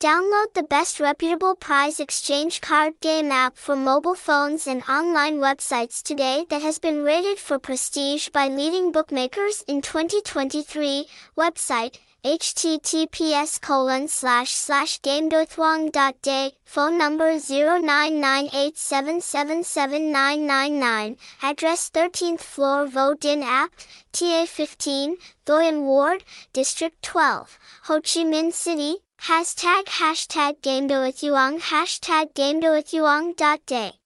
Download the best reputable prize exchange card game app for mobile phones and online websites today that has been rated for prestige by leading bookmakers in 2023. Website https colon slash slash gamedoithuong.day phone number 0998777999 address 13th floor Vo Dinh Ap TA 15 Thoyen Ward District 12 Ho Chi Minh City Hashtag hashtag game do with gamedoithuong hashtag gamedoithuong.day